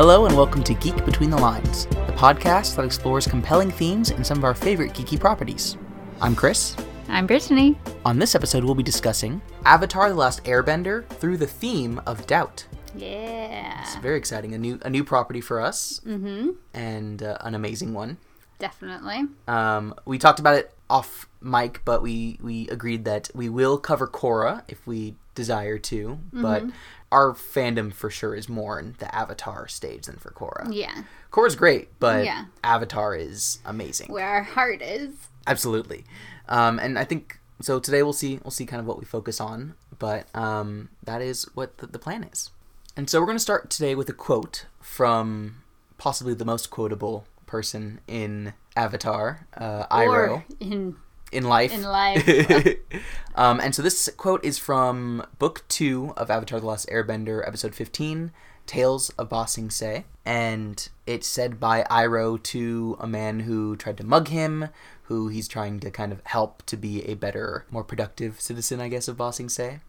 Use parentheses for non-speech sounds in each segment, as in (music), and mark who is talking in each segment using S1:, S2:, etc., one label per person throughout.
S1: Hello and welcome to Geek Between the Lines, the podcast that explores compelling themes in some of our favorite geeky properties. I'm Chris.
S2: I'm Brittany.
S1: On this episode, we'll be discussing Avatar: The Last Airbender through the theme of doubt.
S2: Yeah.
S1: It's very exciting, a new a new property for us, mm-hmm. and uh, an amazing one.
S2: Definitely.
S1: Um, we talked about it off mic, but we we agreed that we will cover Korra if we desire to, but our fandom for sure is more in the Avatar stage than for Korra.
S2: Yeah.
S1: Korra's great, but
S2: Yeah.
S1: Avatar is amazing.
S2: Where our heart is.
S1: Absolutely. Um, and I think so. Today we'll see we'll see kind of what we focus on, but um, that is what the, the plan is. And so we're going to start today with a quote from possibly the most quotable person in Avatar, uh, Iroh,
S2: Or in
S1: in life.
S2: in life. (laughs)
S1: um, and so this quote is from Book Two of Avatar: The Last Airbender, Episode Fifteen, "Tales of Ba Sing Se," and it's said by Iroh to a man who tried to mug him, who he's trying to kind of help to be a better, more productive citizen, I guess, of Ba Sing Se.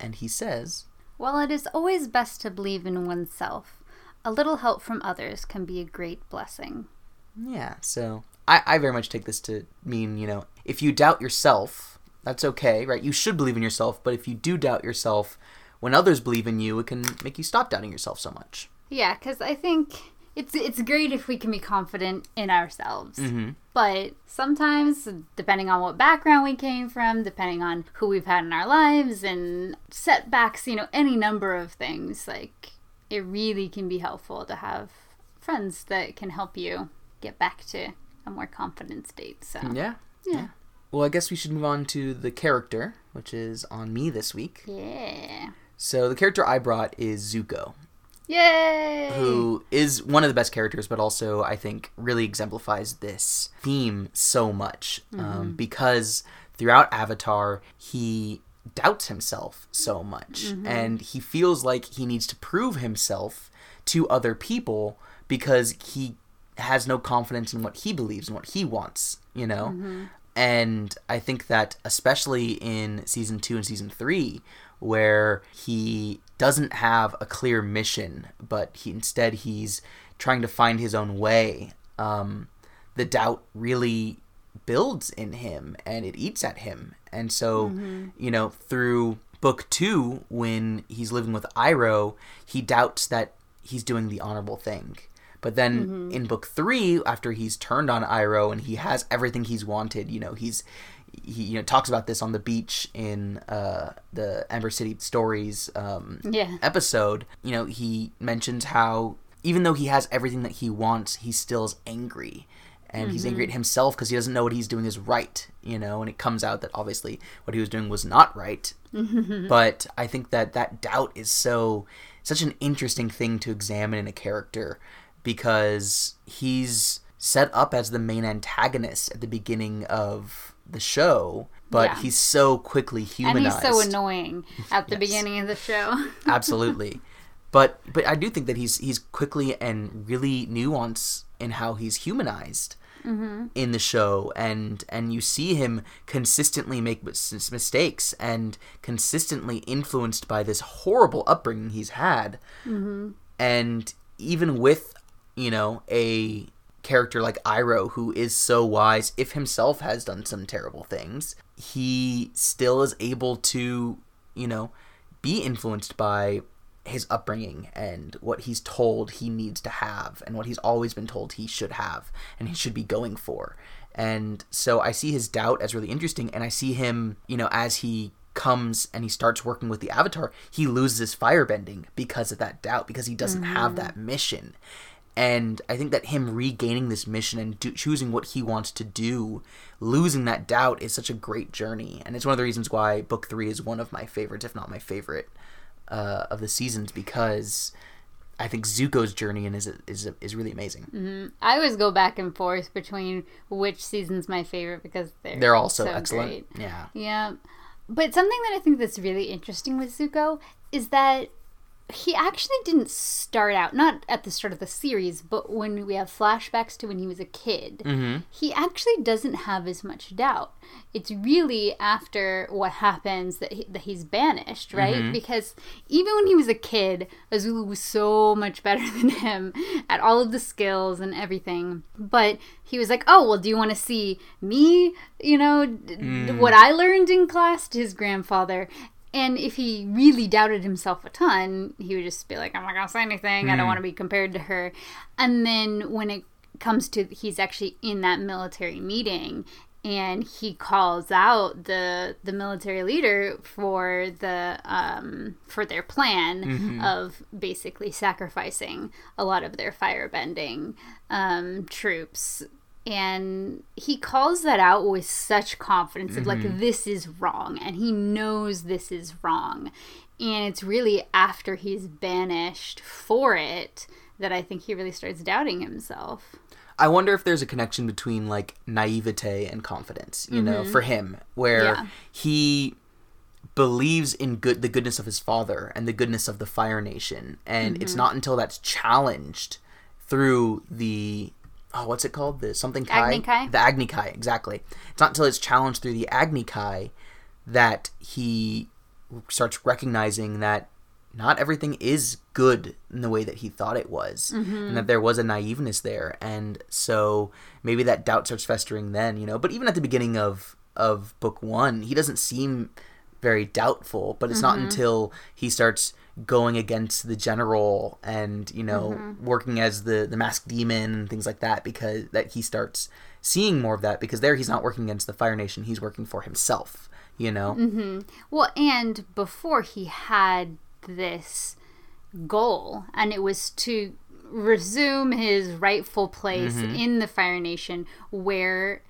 S1: and he says,
S2: While it is always best to believe in oneself, a little help from others can be a great blessing.
S1: Yeah, so I, I very much take this to mean, you know, if you doubt yourself, that's okay, right? You should believe in yourself, but if you do doubt yourself, when others believe in you, it can make you stop doubting yourself so much.
S2: Yeah, because I think it's it's great if we can be confident in ourselves.
S1: Mm-hmm.
S2: But sometimes, depending on what background we came from, depending on who we've had in our lives, and setbacks, you know, any number of things, like it really can be helpful to have friends that can help you get back to a more confident state. So,
S1: Yeah.
S2: yeah.
S1: Well, I guess we should move on to the character, which is on me this week.
S2: Yeah.
S1: So the character I brought is Zuko,
S2: Yay!
S1: who is one of the best characters, but also I think really exemplifies this theme so much um, mm-hmm. because throughout Avatar he doubts himself so much, mm-hmm. and he feels like he needs to prove himself to other people because he has no confidence in what he believes and what he wants, you know. Mm-hmm. And I think that especially in season two and season three, where he doesn't have a clear mission, but he instead he's trying to find his own way. Um, the doubt really builds in him and it eats at him. And so, you know, through book two, when he's living with Iroh, he doubts that he's doing the honorable thing. But then in book three, after he's turned on Iroh and he has everything he's wanted, you know, he's he you know talks about this on the beach in uh, the Ember City Stories um,
S2: Yeah.
S1: episode. You know, he mentions how even though he has everything that he wants, he still is angry. And he's angry at himself because he doesn't know what he's doing is right, you know. And it comes out that obviously what he was doing was not right. (laughs) but I think that that doubt is so such an interesting thing to examine in a character because he's set up as the main antagonist at the beginning of the show, but
S2: Yeah.
S1: he's so quickly humanized.
S2: and he's so annoying at the
S1: Yes.
S2: beginning of the show. (laughs)
S1: Absolutely. But but I do think that he's he's quickly and really nuanced in how he's humanized mm-hmm. in the show, and and you see him consistently make mis- mistakes and consistently influenced by this horrible upbringing he's had, mm-hmm. and even with you know a character like Iroh who is so wise if himself has done some terrible things he still is able to you know be influenced by his upbringing and what he's told he needs to have and what he's always been told he should have and he should be going for. And so I see his doubt as really interesting and I see him you know as he comes and he starts working with the avatar he loses his firebending because of that doubt because he doesn't have mm-hmm. that mission and I think that him regaining this mission and do, choosing what he wants to do, losing that doubt is such a great journey. And it's one of the reasons why book three is one of my favorites, if not my favorite, uh, of the seasons, because I think Zuko's journey in is is is really amazing.
S2: I always go back and forth between which season's my favorite because they're
S1: They're all so, excellent.
S2: great.
S1: Yeah.
S2: Yeah. But something that I think that's really interesting with Zuko is that he actually didn't start out not at the start of the series but when we have flashbacks to when he was a kid
S1: Mm-hmm.
S2: he actually doesn't have as much doubt. It's really after what happens that, he, that he's banished right?
S1: Mm-hmm.
S2: because even when he was a kid azula was so much better (laughs) than him at all of the skills and everything. But he was like oh well do you want to see me you know d- what i learned in class to his grandfather and if he really doubted himself a ton, he would just be like, I'm not going to say anything. I don't want to be compared to her. And then when it comes to he's actually in that military meeting and he calls out the the military leader for the um, for their plan of basically sacrificing a lot of their firebending um, troops and he calls that out with such confidence of like mm-hmm. this is wrong and he knows this is wrong. And it's really after he's banished for it that i think he really starts doubting himself.
S1: I wonder if there's a connection between like naivete and confidence, you know, mm-hmm. for him, where
S2: Yeah.
S1: he believes in good the goodness of his father and the goodness of the Fire Nation, and it's mm-hmm. not until that's challenged through the oh, what's it called? The something Kai?
S2: Agni Kai?
S1: The Agni Kai, exactly. It's not until it's challenged through the Agni Kai that he starts recognizing that not everything is good in the way that he thought it was and mm-hmm. that there was a naiveness there and so maybe that doubt starts festering then you know but even at the beginning of of book one he doesn't seem very doubtful but it's not mm-hmm. until he starts going against the general and you know working as the the masked demon and things like that because that he starts seeing more of that because there he's not working against the fire nation he's working for himself you know? Mm-hmm.
S2: Well, and before he had this goal, and it was to resume his rightful place in the Fire Nation, where,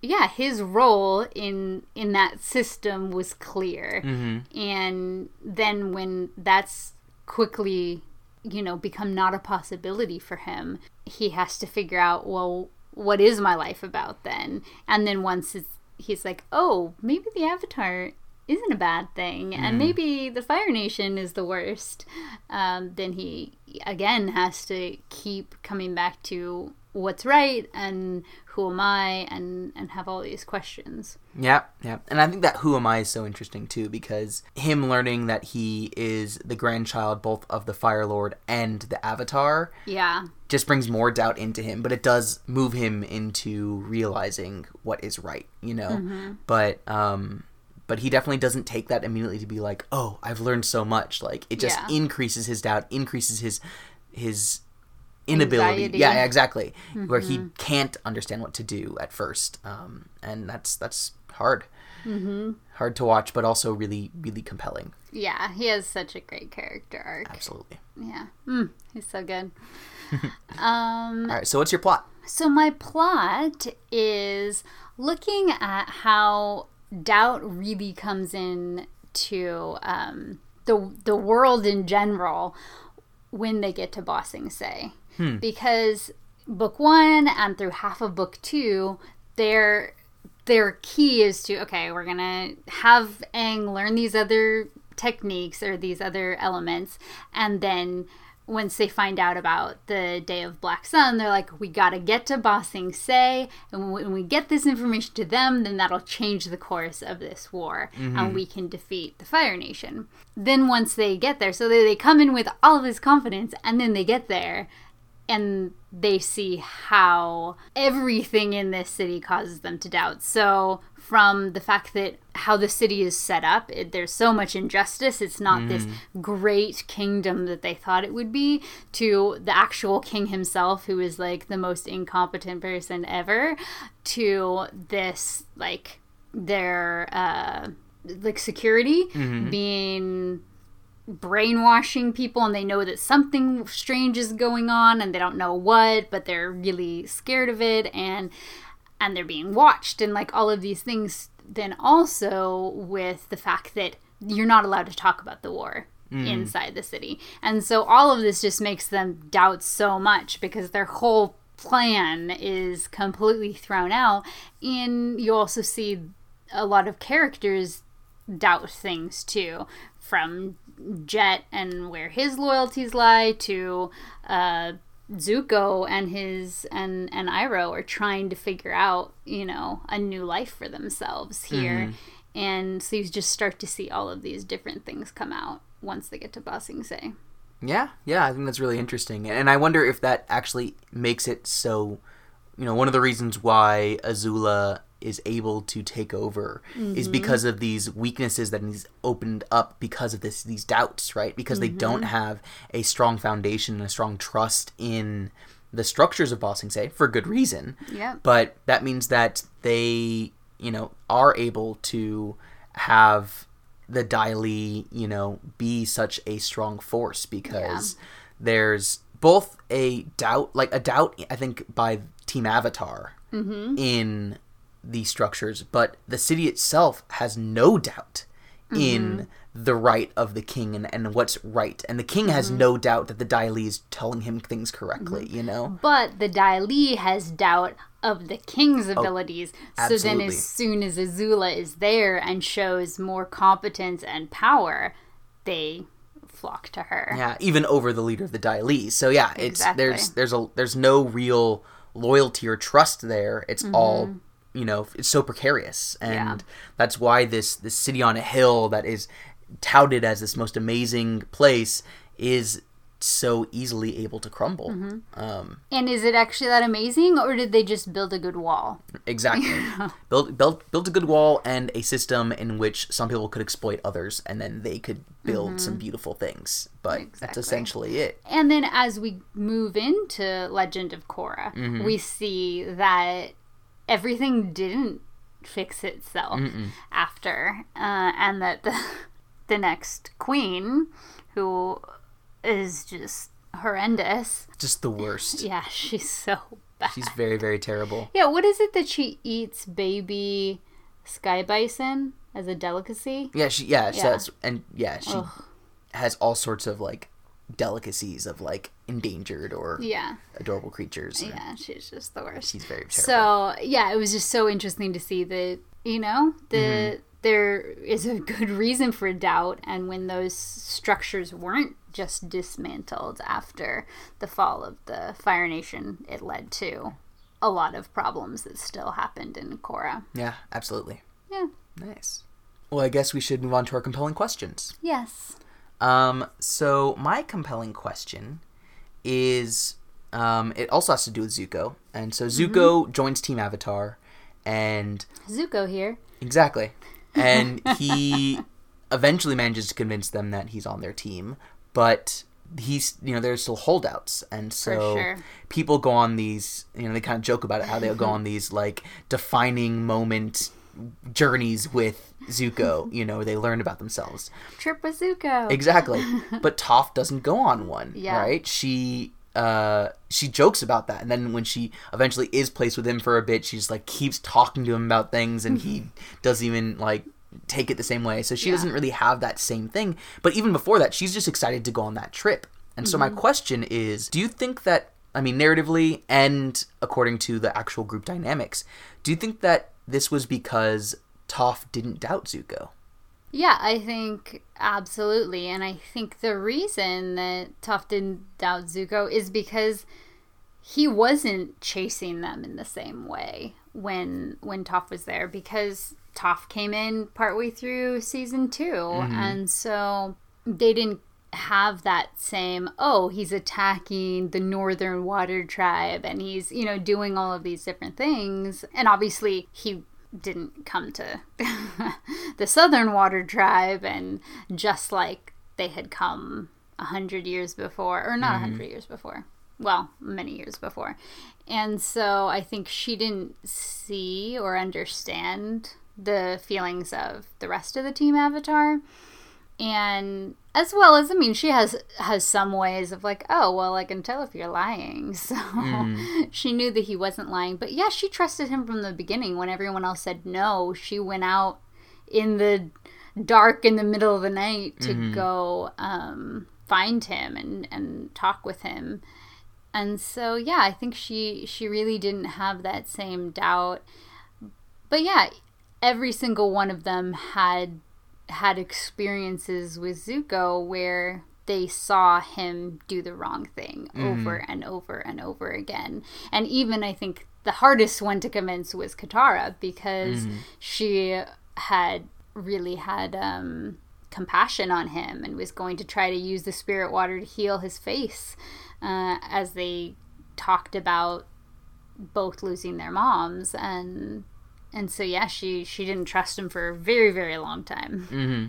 S2: yeah, his role in in that system was clear, mm-hmm. and then when that's quickly, you know, become not a possibility for him, he has to figure out, well, what is my life about then? And then once it's he's like, oh, maybe the Avatar isn't a bad thing, and maybe the Fire Nation is the worst. Um, then he again has to keep coming back to what's right and who am I, and and have all these questions.
S1: Yeah, yeah. And I think that Who Am I is so interesting too because him learning that he is the grandchild both of the Fire Lord and the Avatar
S2: Yeah,
S1: just brings more doubt into him, but it does move him into realizing what is right, you know? But um but he definitely doesn't take that immediately to be like, "Oh, I've learned so much." Like it just
S2: Yeah.
S1: increases his doubt, increases his his inability.
S2: Anxiety.
S1: Yeah, exactly. Where he can't understand what to do at first. Um and that's that's hard. Mm-hmm. Hard to watch, but also really, really compelling.
S2: yeah, he has such a great character arc.
S1: Absolutely.
S2: Yeah, mm, he's so good. (laughs) um,
S1: All right, so what's your plot?
S2: So my plot is looking at how doubt really comes in to um, the the world in general when they get to Ba Sing Se, because book one and through half of book two, their their key is to okay, we're gonna have Aang learn these other techniques or these other elements, and then once they find out about the Day of Black Sun, they're like, we gotta get to Ba Sing Se, and when we get this information to them, then that'll change the course of this war, and mm-hmm. we can defeat the Fire Nation. Then once they get there, so they, they come in with all of this confidence, and then they get there, and they see how everything in this city causes them to doubt. So, from the fact that how the city is set up, it, there's so much injustice. It's not this great kingdom that they thought it would be, to the actual king himself, who is like the most incompetent person ever, to this like their uh, like security being brainwashing people and they know that something strange is going on and they don't know what but they're really scared of it and and they're being watched and like all of these things then also with the fact that you're not allowed to talk about the war inside the city. And so all of this just makes them doubt so much because their whole plan is completely thrown out. And you also see a lot of characters doubt things too, from Jet and where his loyalties lie to uh, Zuko and his and and Iroh are trying to figure out, you know, a new life for themselves here. Mm-hmm. And so you just start to see all of these different things come out once they get to Ba Sing Se.
S1: Yeah, yeah, I think that's really interesting, and I wonder if that actually makes it so. You know, one of the reasons why Azula is able to take over is mm-hmm. because of these weaknesses that he's opened up because of this these doubts, right? Because they don't mm-hmm. have a strong foundation and a strong trust in the structures of bossing Sing Se for good reason.
S2: Yeah.
S1: But that means that they, you know, are able to have the Dai you know, be such a strong force because there's both a doubt, like a doubt, I think, by Team Avatar mm-hmm. in the structures, but the city itself has no doubt in mm-hmm. the right of the king and, and what's right. And the king has mm-hmm. no doubt that the Dai Li is telling him things correctly, mm-hmm. you know?
S2: But the Dai Li has doubt of the king's oh, abilities. so then, as soon as Azula is there and shows more competence and power, they flock to her.
S1: Yeah, even over the leader of the Dai Li. So yeah, it's
S2: Exactly.
S1: there's there's a there's no real loyalty or trust there. It's all you know, it's so precarious, and
S2: Mm-hmm. Yeah.
S1: that's why this this city on a hill that is touted as this most amazing place is so easily able to crumble.
S2: Mm-hmm.
S1: Um,
S2: And is it actually that amazing, or did they just build a good wall?
S1: exactly. (laughs) build build build a good wall and a system in which some people could exploit others, and then they could build some beautiful things. But that's
S2: Mm-hmm.
S1: Essentially it.
S2: And then as we move into Legend of Korra,
S1: Mm-hmm.
S2: we see that everything didn't fix itself after, uh, and that the (laughs) the next queen, who is just horrendous,
S1: Just the worst.
S2: yeah, (laughs) she's so bad.
S1: She's very very terrible.
S2: yeah, what is it that she eats baby sky bison as a delicacy?
S1: Yeah, she yeah, she
S2: Yeah.
S1: does, and yeah, she has all sorts of like delicacies of like endangered or
S2: Yeah,
S1: adorable creatures. and
S2: yeah, she's just the worst.
S1: She's very terrible.
S2: So yeah, it was just so interesting to see that you know the
S1: Mm-hmm.
S2: there is a good reason for doubt, and when those structures weren't just dismantled after the fall of the Fire Nation, it led to a lot of problems that still happened in Korra.
S1: yeah, absolutely.
S2: Yeah.
S1: Nice. Well, I guess we should move on to our compelling questions.
S2: Yes.
S1: Um, so my compelling question is, um, it also has to do with Zuko, and so Zuko joins Team Avatar, and
S2: Zuko here.
S1: Exactly. And (laughs) he eventually manages to convince them that he's on their team, but he's you know there's still holdouts and so
S2: sure.
S1: people go on these you know they kind of joke about it how they'll go (laughs) on these like defining moment journeys with Zuko you know they learn about themselves
S2: Trip with Zuko.
S1: Exactly. (laughs) but Toph doesn't go on one,
S2: Yeah.
S1: right? She uh she jokes about that and then when she eventually is placed with him for a bit she just like keeps talking to him about things and he doesn't even like take it the same way so she
S2: Yeah.
S1: doesn't really have that same thing but even before that she's just excited to go on that trip and so my question is do you think that i mean narratively and according to the actual group dynamics do you think that this was because Toph didn't doubt Zuko.
S2: Yeah, I think absolutely. And I think the reason that Toph didn't doubt Zuko is because he wasn't chasing them in the same way when when Toph was there because Toph came in partway through season 2 mm-hmm. and so they didn't have that same oh he's attacking the northern water tribe and he's you know doing all of these different things. And obviously he didn't come to (laughs) the southern water tribe. And just like they had come a hundred years before or not a hundred mm-hmm. years before well many years before. And so i think she didn't see or understand the feelings of the rest of the team avatar and as well as i mean she has has some ways of like oh well i can tell if you're lying. (laughs) So she knew that he wasn't lying. But yeah she trusted him from the beginning when everyone else said no. She went out in the dark in the middle of the night to go um, find him and and talk with him. And so yeah i think she she really didn't have that same doubt. But yeah every single one of them had had experiences with Zuko where they saw him do the wrong thing over and over and over again. And even I think the hardest one to convince was Katara because she had really had um, compassion on him and was going to try to use the spirit water to heal his face uh, as they talked about both losing their moms and and so yeah she she didn't trust him for a very very long time. Mm-hmm.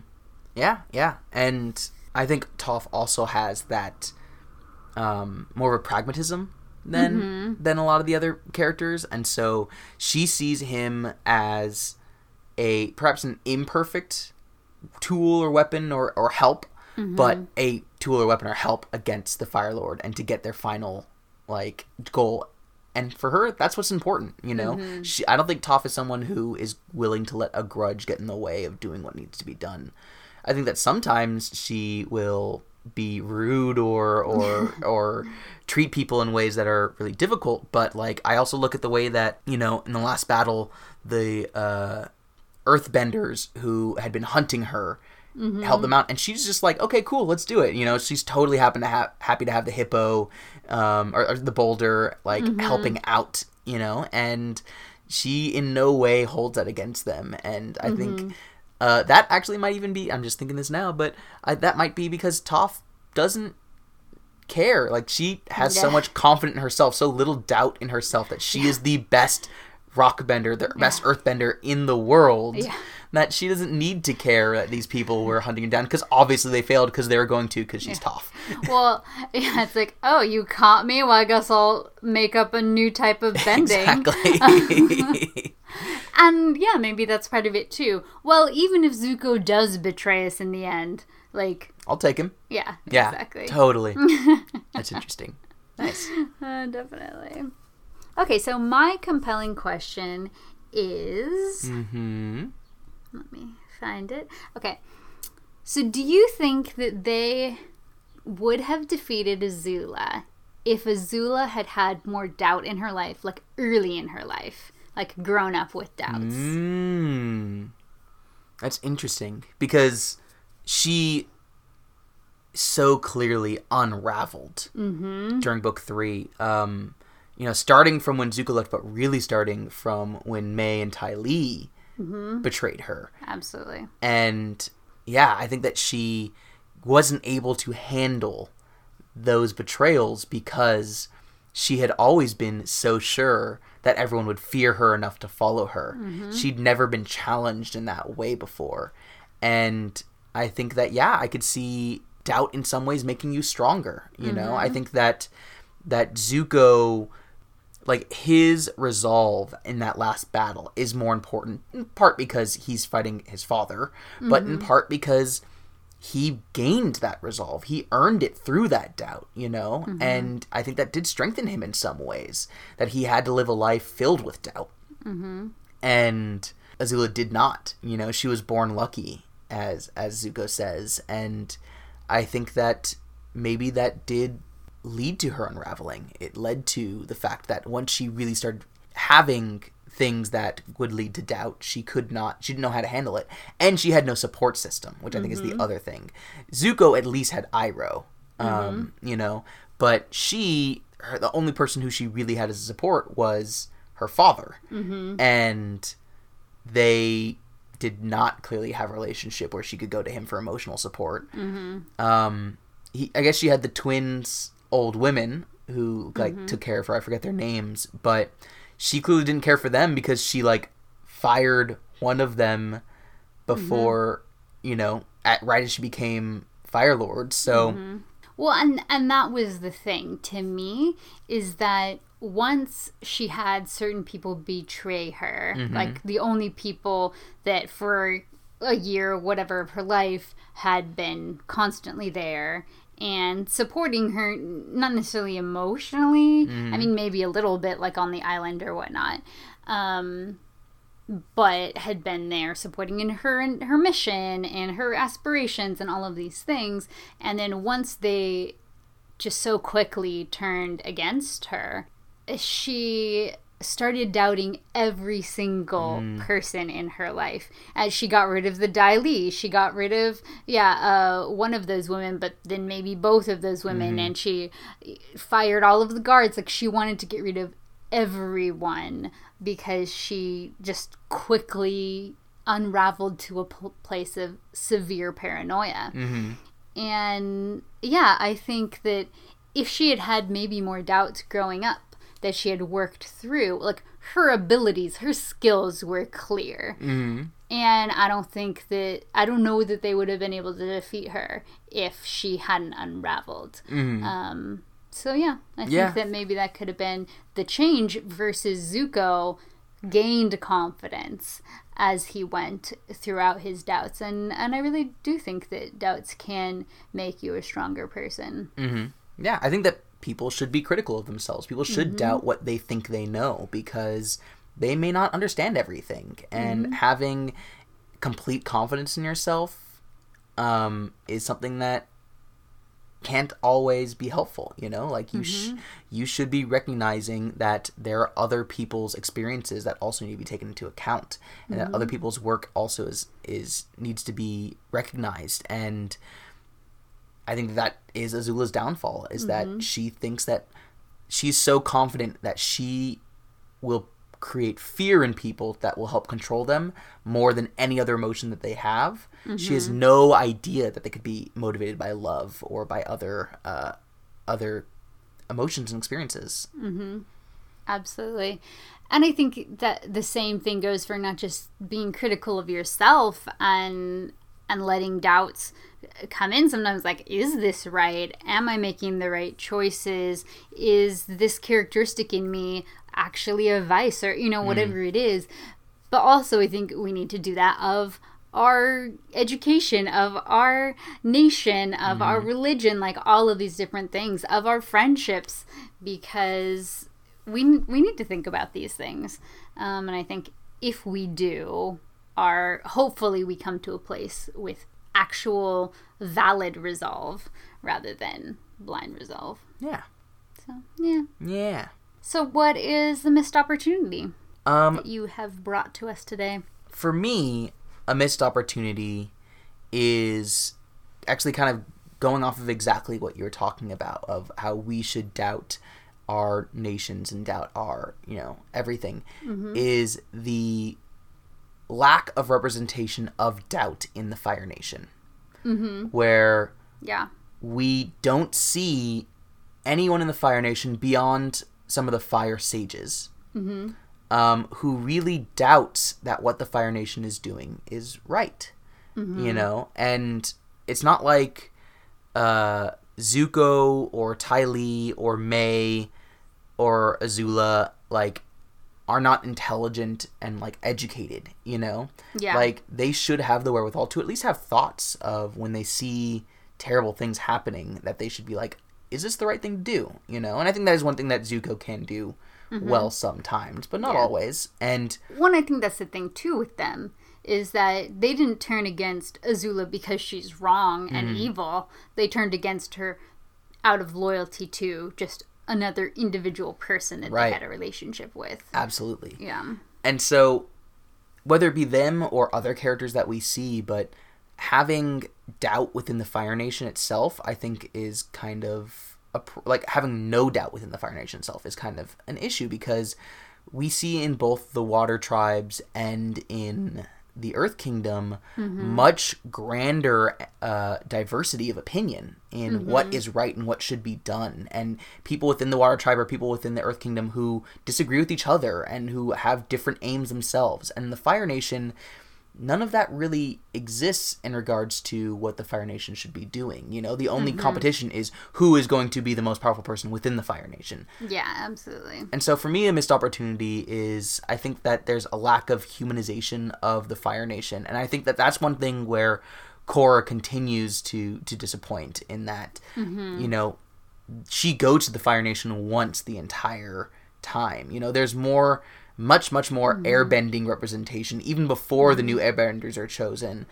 S1: Yeah, yeah, and I think Toph also has that um, more of a pragmatism than mm-hmm. than a lot of the other characters, and so she sees him as a perhaps an imperfect tool or weapon or, or help, mm-hmm. but a tool or weapon or help against the Fire Lord and to get their final like goal. And for her, that's what's important, you know. She, I don't think Toph is someone who is willing to let a grudge get in the way of doing what needs to be done. I think that sometimes she will be rude or or (laughs) or treat people in ways that are really difficult. But like, I also look at the way that you know in the last battle, the uh, Earthbenders who had been hunting her helped them out, and she's just like, okay, cool, let's do it. You know, she's totally happy to have happy to have the hippo um, or, or the boulder like helping out. You know, and she in no way holds that against them, and I think. Uh, that actually might even be. I'm just thinking this now, but I, that might be because Toph doesn't care. Like she has so much confidence in herself, so little doubt in herself that she is the best rock bender, the best earthbender in the world.
S2: Yeah.
S1: That she doesn't need to care that these people were hunting her down because obviously they failed because they were going to because she's tough. (laughs)
S2: well yeah it's like oh you caught me well i guess i'll make up a new type of (laughs) bending
S1: exactly. (laughs)
S2: and yeah maybe that's part of it too well even if zuko does betray us in the end like
S1: I'll take him.
S2: yeah
S1: Yeah,
S2: exactly
S1: totally. That's interesting. Nice.
S2: Uh, definitely okay so my compelling question is
S1: Hmm.
S2: Let me find it okay so do you think that they would have defeated azula if azula had had more doubt in her life like early in her life like grown up with doubts
S1: Mm. That's interesting because she so clearly unraveled during book three. Um, you know, starting from when Zuko left, but really starting from when Mai and Ty Lee Mm-hmm. betrayed her.
S2: absolutely
S1: And yeah, I think that she wasn't able to handle those betrayals because she had always been so sure that everyone would fear her enough to follow her. Mm-hmm. She'd never been challenged in that way before. And I think that yeah, I could see doubt in some ways making you stronger, you know? I mm-hmm. think that that Zuko like his resolve in that last battle is more important in part because he's fighting his father but in mm-hmm. part because he gained that resolve. He earned it through that doubt you know? Mm-hmm. And i think that did strengthen him in some ways that he had to live a life filled with doubt. Mm-hmm. And azula did not you know? She was born lucky as as zuko says and i think that maybe that did lead to her unraveling. It led to the fact that once she really started having things that would lead to doubt, she could not, she didn't know how to handle it. And she had no support system, which I think is the other thing. Zuko at least had Iroh, um, you know, but she, her, the only person who she really had as a support was her father. And they did not clearly have a relationship where she could go to him for emotional support. Um, he, I guess she had the twins, old women who like mm-hmm. took care of her. I forget their names, but she clearly didn't care for them because she like fired one of them before mm-hmm. you know at right as she became Fire Lord. So mm-hmm.
S2: Well, and and that was the thing to me is that once she had certain people betray her, like the only people that for a year, whatever of her life, had been constantly there and supporting her, not necessarily emotionally. I mean, maybe a little bit, like on the island or whatnot. Um, but had been there supporting in her and her mission and her aspirations and all of these things and then once they just so quickly turned against her she started doubting every single
S1: Mm.
S2: person in her life. As she got rid of the Dai Li, she got rid of yeah, uh, one of those women, but then maybe both of those women,
S1: Mm-hmm.
S2: and she fired all of the guards. Like she wanted to get rid of everyone because she just quickly unraveled to a pl- place of severe paranoia.
S1: Mm-hmm.
S2: And yeah, I think that if she had had maybe more doubts growing up that she had worked through, like her abilities, her skills were clear.
S1: Mm-hmm.
S2: And I don't think that, I don't know that they would have been able to defeat her if she hadn't unraveled.
S1: Mm-hmm.
S2: Um, so yeah, I think that maybe that could have been the change versus Zuko gained confidence as he went throughout his doubts and and I really do think that doubts can make you a stronger person.
S1: Mm-hmm. Yeah, I think that people should be critical of themselves. People should mm-hmm. doubt what they think they know because they may not understand everything. And mm-hmm. having complete confidence in yourself um, is something that can't always be helpful. You know, like you sh- mm-hmm. you should be recognizing that there are other people's experiences that also need to be taken into account, and that other people's work also is is needs to be recognized and. I think that is Azula's downfall is that mm-hmm. she thinks that she's so confident that she will create fear in people that will help control them more than any other emotion that they have. She has mm-hmm. no idea that they could be motivated by love or by other uh, other emotions and experiences. Mm-hmm.
S2: Absolutely. And I think that the same thing goes for not just being critical of yourself and and letting doubts come in sometimes like is this right? Am I making the right choices? Is this characteristic in me actually a vice or you know whatever it is. But also I think we need to do that of our education, of our nation, of our religion, like all of these different things, of our friendships, because we we need to think about these things. Um, and I think if we do, our hopefully we come to a place with actual valid resolve rather than blind resolve.
S1: Yeah.
S2: So yeah.
S1: Yeah.
S2: So what is the missed opportunity
S1: Um
S2: that you have brought to us today?
S1: for me, a missed opportunity is actually kind of going off of exactly what you were talking about of how we should doubt our nations and doubt our, you know, everything is the lack of representation of doubt in the Fire Nation. Mm-hmm. Where
S2: Yeah.
S1: we don't see anyone in the Fire Nation beyond some of the Fire Sages, um, who really doubts that what the Fire Nation is doing is right. You know, and it's not like uh, Zuko or Ty Lee or Mai or Azula like are not intelligent and like educated. You know,
S2: Yeah.
S1: like they should have the wherewithal to at least have thoughts of when they see terrible things happening that they should be like is this the right thing to do you know and i think that is one thing that zuko can do mm-hmm. well sometimes but not
S2: Yeah.
S1: always and
S2: One, I think that's the thing too with them is that they didn't turn against Azula because she's wrong and mm. evil. They turned against her out of loyalty to just another individual person that
S1: Right.
S2: they had a relationship with.
S1: absolutely
S2: Yeah.
S1: and so whether it be them or other characters that we see but having doubt within the fire nation itself i think is kind of a, like having no doubt within the fire nation itself is kind of an issue because we see in both the water tribes and in the earth kingdom much grander uh, diversity of opinion in what is right and what should be done. And people within the water tribe or people within the earth kingdom who disagree with each other and who have different aims themselves. And the fire nation none of that really exists in regards to what the Fire Nation should be doing. You know, the only mm-hmm. competition is who is going to be the most powerful person within the Fire Nation.
S2: Yeah, absolutely.
S1: And so for me, a missed opportunity is I think that there's a lack of humanization of the Fire Nation. And I think that that's one thing where Korra continues to, to disappoint in that, mm-hmm. you know, she goes to the Fire Nation once the entire time. You know, there's more, much, much more hmm. airbending representation even before the new hmm. airbenders are chosen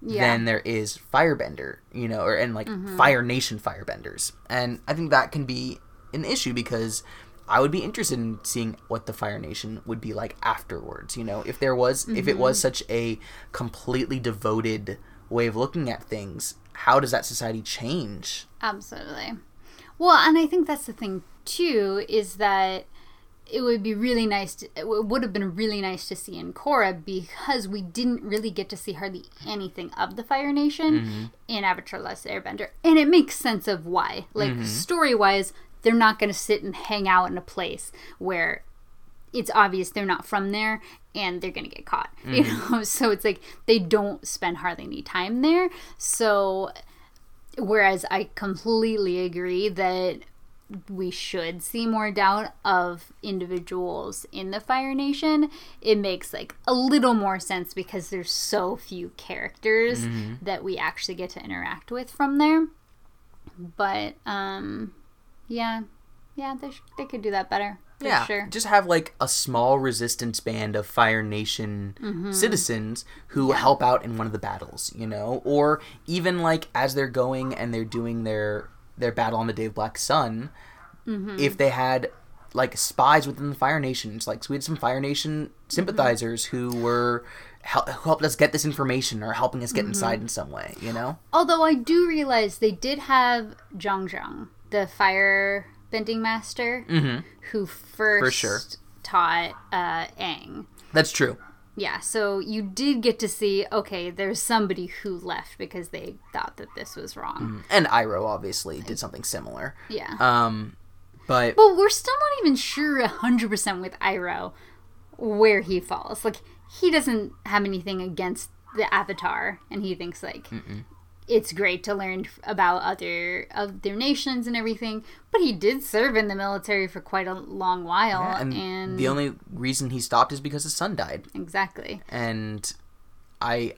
S2: Yeah.
S1: than there is firebender, you know, or and like mm-hmm. Fire Nation firebenders. And I think that can be an issue because I would be interested in seeing what the Fire Nation would be like afterwards. You know, if there was, if it was mm-hmm. such a completely devoted way of looking at things, how does that society change?
S2: Absolutely. Well, and I think that's the thing too is that it would be really nice to, it would have been really nice to see in Korra because we didn't really get to see hardly anything of the Fire Nation mm-hmm. in Avatar Last Airbender. And it makes sense of why. Like mm-hmm. story wise, they're not gonna sit and hang out in a place where it's obvious they're not from there and they're gonna get caught. (laughs) You mm-hmm. know? So it's like they don't spend hardly any time there. So whereas I completely agree that we should see more doubt of individuals in the Fire Nation. It makes like a little more sense because there's so few characters that we actually get to interact with from there. But um yeah. Yeah, they, sh- they could do that better.
S1: Yeah,
S2: sure.
S1: just have like a small resistance band of Fire Nation
S2: Mm-hmm.
S1: citizens who help out in one of the battles, you know, or even like as they're going and they're doing their their battle on the Day of Black Sun,
S2: Mm-hmm.
S1: if they had like spies within the Fire Nations, like so we had some Fire Nation sympathizers who were hel- who helped us get this information or helping us get inside
S2: Mm-hmm.
S1: in some way, you know.
S2: Although I do realize they did have Jeong Jeong, the fire bending master,
S1: Mm-hmm.
S2: who first For
S1: sure.
S2: taught uh, Aang.
S1: That's true.
S2: Yeah, so you did get to see, okay, there's somebody who left because they thought that this was wrong.
S1: And Iroh obviously did something similar.
S2: Yeah.
S1: Um, but
S2: but we're still not even sure 100% with Iroh where he falls. Like, he doesn't have anything against the Avatar, and he thinks, like, it's great to learn about other other nations and everything. But he did serve in the military for quite a long while,
S1: Yeah, and,
S2: and,
S1: the only reason he stopped is because his son died.
S2: exactly.
S1: And I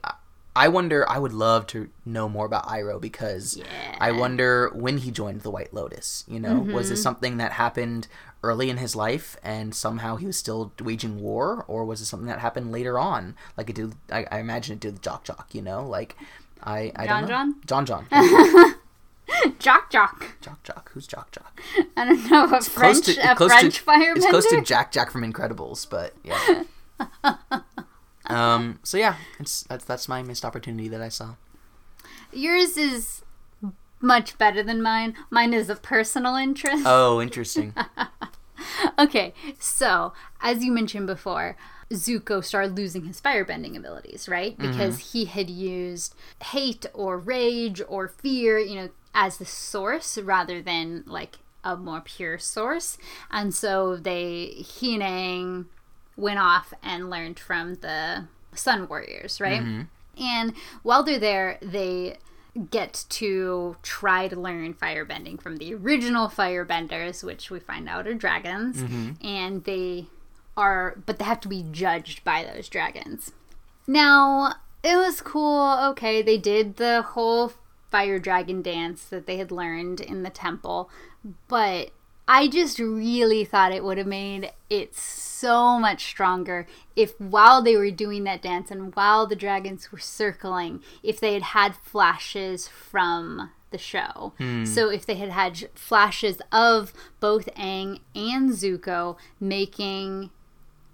S1: I wonder I would love to know more about Iroh because
S2: Yeah.
S1: I wonder when he joined the White Lotus, you know? Was
S2: Mm-hmm.
S1: this something that happened early in his life and somehow he was still waging war or was it something that happened later on? Like it did I, I imagine it did with Jock Jock, you know? Like I I
S2: John
S1: don't know.
S2: John?
S1: John John. (laughs)
S2: Jock Jock.
S1: Jock Jock. Who's Jock Jock?
S2: I don't know a French
S1: to-
S2: a
S1: close
S2: French
S1: to,
S2: firebender.
S1: It's close to Jack Jack from Incredibles, but yeah. (laughs) um. So yeah, it's that's that's my missed opportunity that I saw.
S2: Yours is much better than mine. Mine is a personal interest.
S1: Oh, interesting. (laughs) (laughs)
S2: Okay, so as you mentioned before, Zuko started losing his firebending abilities, right? Mm-hmm. Because he had used hate or rage or fear, you know, as the source rather than like a more pure source. And so they, he and went off and learned from the Sun Warriors, right? Mm-hmm. And while they're there, they get to try to learn firebending from the original firebenders, which we find out are dragons. Mm-hmm. And they are, but they have to be judged by those dragons. Now, it was cool. Okay, they did the whole fire dragon dance that they had learned in the temple, but I just really thought it would have made it so much stronger if while they were doing that dance and while the dragons were circling, if they had had flashes from the show. Hmm. So if they had had flashes of both Aang and Zuko making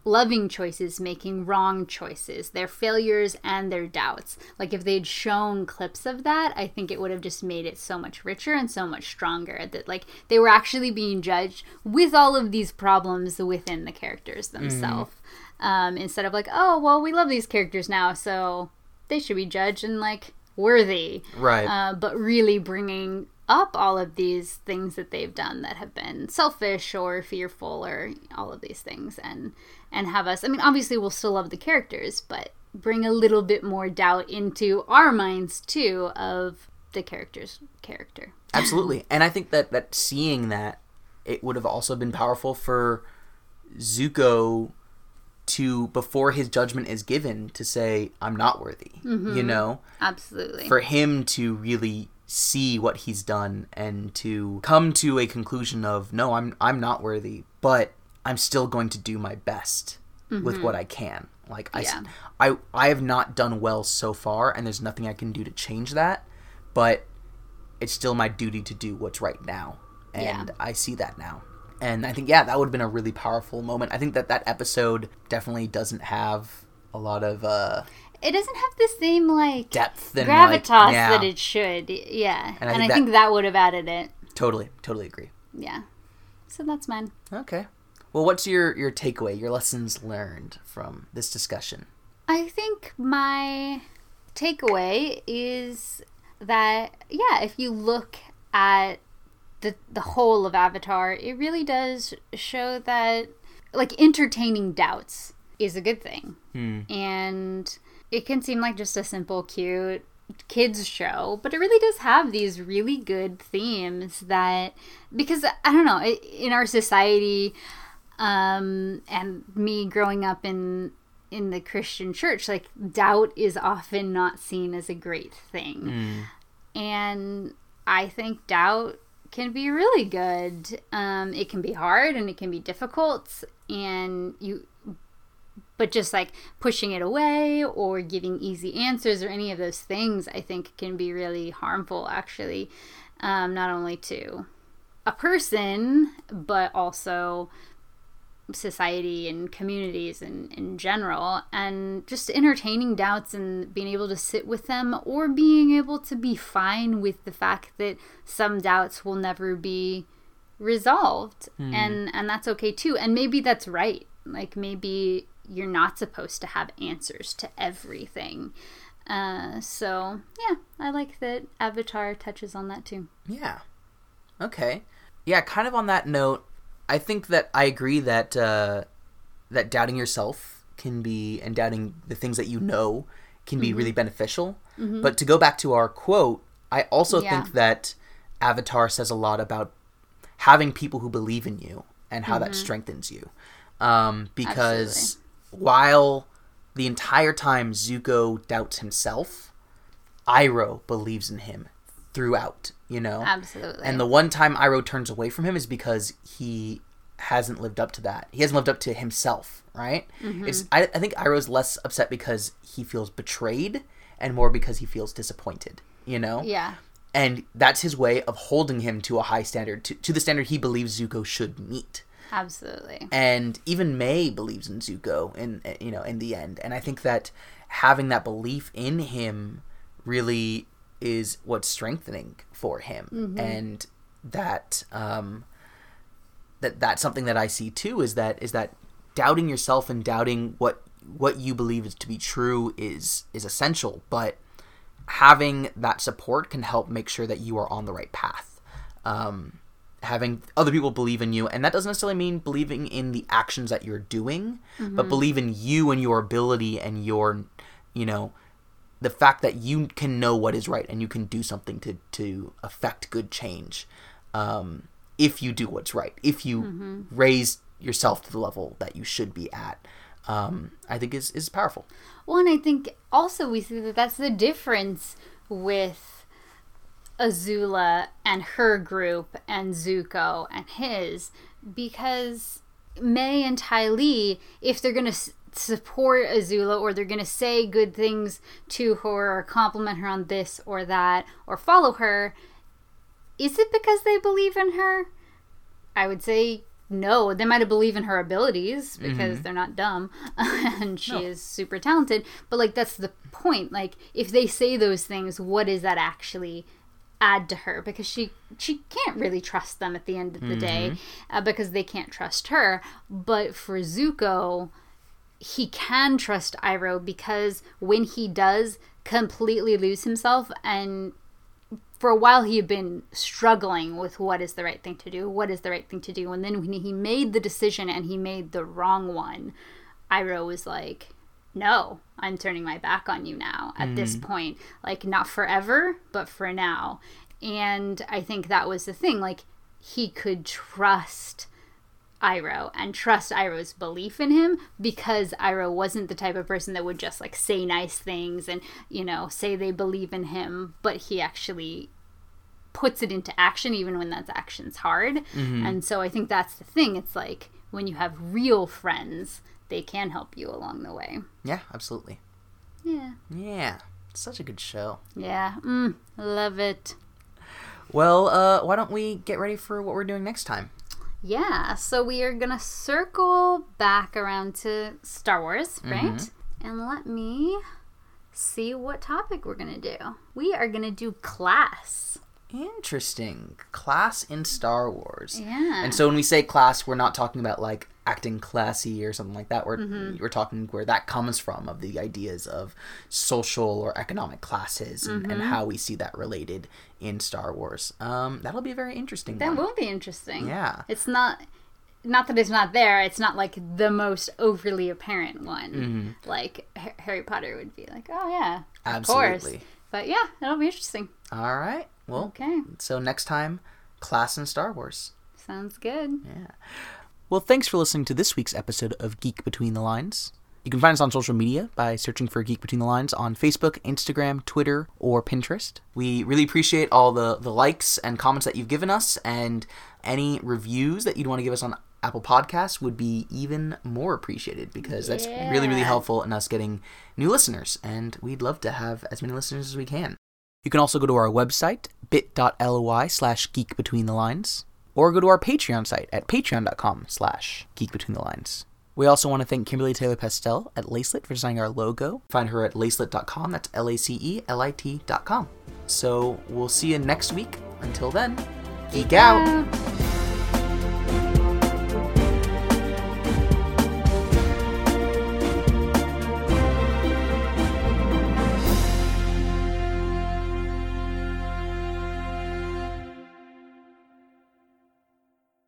S2: loving choices making wrong choices, their failures and their doubts. Like if they'd shown clips of that, I think it would have just made it so much richer and so much stronger that like they were actually being judged with all of these problems within the characters themselves. Um, instead of like, oh, well, we love these characters now, so they should be judged and like worthy.
S1: Right.
S2: Uh, but really bringing up all of these things that they've done that have been selfish or fearful or all of these things and and have us i mean obviously we'll still love the characters but bring a little bit more doubt into our minds too of the character's character (laughs)
S1: Absolutely. And I think that that seeing that it would have also been powerful for Zuko to before his judgment is given to say I'm not worthy. You mm-hmm. know,
S2: absolutely
S1: for him to really see what he's done and to come to a conclusion of no, I'm I'm not worthy, but I'm still going to do my best with what I can. Like I,
S2: Yeah.
S1: I I have not done well so far, and there's nothing I can do to change that. But it's still my duty to do what's right now, and
S2: Yeah.
S1: I see that now. And I think yeah, that would have been a really powerful moment. I think that that episode definitely doesn't have a lot of uh
S2: It doesn't have the same like
S1: depth and
S2: gravitas
S1: like, yeah,
S2: that it should. Yeah,
S1: And
S2: and
S1: I
S2: I,
S1: think
S2: think,
S1: that-
S2: that would have added it.
S1: totally, totally agree.
S2: Yeah. So that's mine.
S1: Okay. Well, what's your your takeaway, your lessons learned from this discussion?
S2: I think my takeaway is that yeah, if you look at the the whole of Avatar, it really does show that like entertaining doubts is a good thing. Hmm. And it can seem like just a simple cute kids show, but it really does have these really good themes that because I don't know, in our society um and me growing up in in the Christian church, like doubt is often not seen as a great thing. And I think doubt can be really good. Um, it can be hard and it can be difficult, and you, but just like pushing it away or giving easy answers or any of those things, I think can be really harmful. Actually, um, not only to a person but also society and communities in, in general. And just entertaining doubts and being able to sit with them or being able to be fine with the fact that some doubts will never be resolved. And and that's okay too. And maybe that's right. Like maybe you're not supposed to have answers to everything uh, so yeah i like that avatar touches on that too
S1: Yeah. Okay. Yeah, kind of on that note, I think that I agree that uh, that doubting yourself can be and doubting the things that you know can be really beneficial. But to go back to our quote, I also
S2: Yeah.
S1: think that Avatar says a lot about having people who believe in you and how that strengthens you. Um, because while the entire time Zuko doubts himself, Iroh believes in him throughout, you know?
S2: absolutely
S1: And the one time Iroh turns away from him is because he hasn't lived up to that. He hasn't lived up to himself, right? Mm-hmm. It's I, I think Iroh's less upset because he feels betrayed and more because he feels disappointed, you know?
S2: yeah
S1: And that's his way of holding him to a high standard, to, to the standard he believes Zuko should meet.
S2: Absolutely
S1: And even Mai believes in Zuko in you know, in the end. And I think that having that belief in him really is what's strengthening for him. And that um that that's something that I see too is that is that doubting yourself and doubting what what you believe is to be true is is essential, but having that support can help make sure that you are on the right path. Um, having other people believe in you, and that doesn't necessarily mean believing in the actions that you're doing, but believe in you and your ability and your, you know, the fact that you can know what is right and you can do something to to affect good change. Um, if you do what's right, if you raise yourself to the level that you should be at, um, I think is is powerful.
S2: Well, and I think also we see that that's the difference with Azula and her group and Zuko and his because Mai and Ty Lee, if they're going to s- support Azula or they're going to say good things to her or compliment her on this or that or follow her, is it because they believe in her? I would say no. They might have believed in her abilities because mm-hmm. they're not dumb (laughs) and she
S1: No.
S2: is super talented. But like that's the point. Like if they say those things, what is that actually add to her? Because she she can't really trust them at the end of the day uh, because they can't trust her. But for Zuko, he can trust Iroh because when he does completely lose himself and for a while he had been struggling with what is the right thing to do, what is the right thing to do, and then when he made the decision and he made the wrong one, Iroh was like, "No, I'm turning my back on you now. At this mm. point, like not forever, but for now." And I think that was the thing. Like he could trust Iroh and trust Iroh's belief in him because Iroh wasn't the type of person that would just like say nice things and you know say they believe in him, but he actually puts it into action even when that action's hard. Mm-hmm. And so I think that's the thing. It's like when you have real friends, they can help you along the way.
S1: Yeah, absolutely.
S2: Yeah.
S1: Yeah, such a good show.
S2: Yeah. Mm, love it.
S1: Well, uh, why don't we get ready for what we're doing next time?
S2: Yeah, so we are gonna circle back around to Star Wars, right? And let me see what topic we're gonna do. We are gonna do class.
S1: Interesting. Class in Star Wars.
S2: Yeah.
S1: And so when we say class, we're not talking about like acting classy or something like that. We're
S2: Mm-hmm.
S1: we're talking where that comes from of the ideas of social or economic classes and,
S2: Mm-hmm.
S1: and how we see that related in Star Wars. Um, that'll be a very interesting
S2: that
S1: one.
S2: will be interesting.
S1: Yeah.
S2: It's not not that it's not there, it's not like the most overly apparent one.
S1: Mm-hmm.
S2: Like Harry Potter would be like, "Oh yeah, of
S1: Absolutely.
S2: course." But yeah, it'll be interesting.
S1: All right. Well,
S2: Okay.
S1: so next time, class in Star Wars.
S2: Sounds good.
S1: Yeah. Well, thanks for listening to this week's episode of Geek Between the Lines. You can find us on social media by searching for Geek Between the Lines on Facebook, Instagram, Twitter, or Pinterest. We really appreciate all the, the likes and comments that you've given us, and any reviews that you'd want to give us on Apple Podcasts would be even more appreciated because that's really, really helpful in us getting new listeners, and we'd love to have as many listeners as we can. You can also go to our website, bit.ly slash geek between the lines, or go to our Patreon site at patreon.com slash geek between the lines. We also want to thank Kimberly Taylor Pestel at Lacelit for designing our logo. Find her at lacelit.com. That's L A C E L I T.com. So we'll see you next week. Until then, geek out.
S2: Out.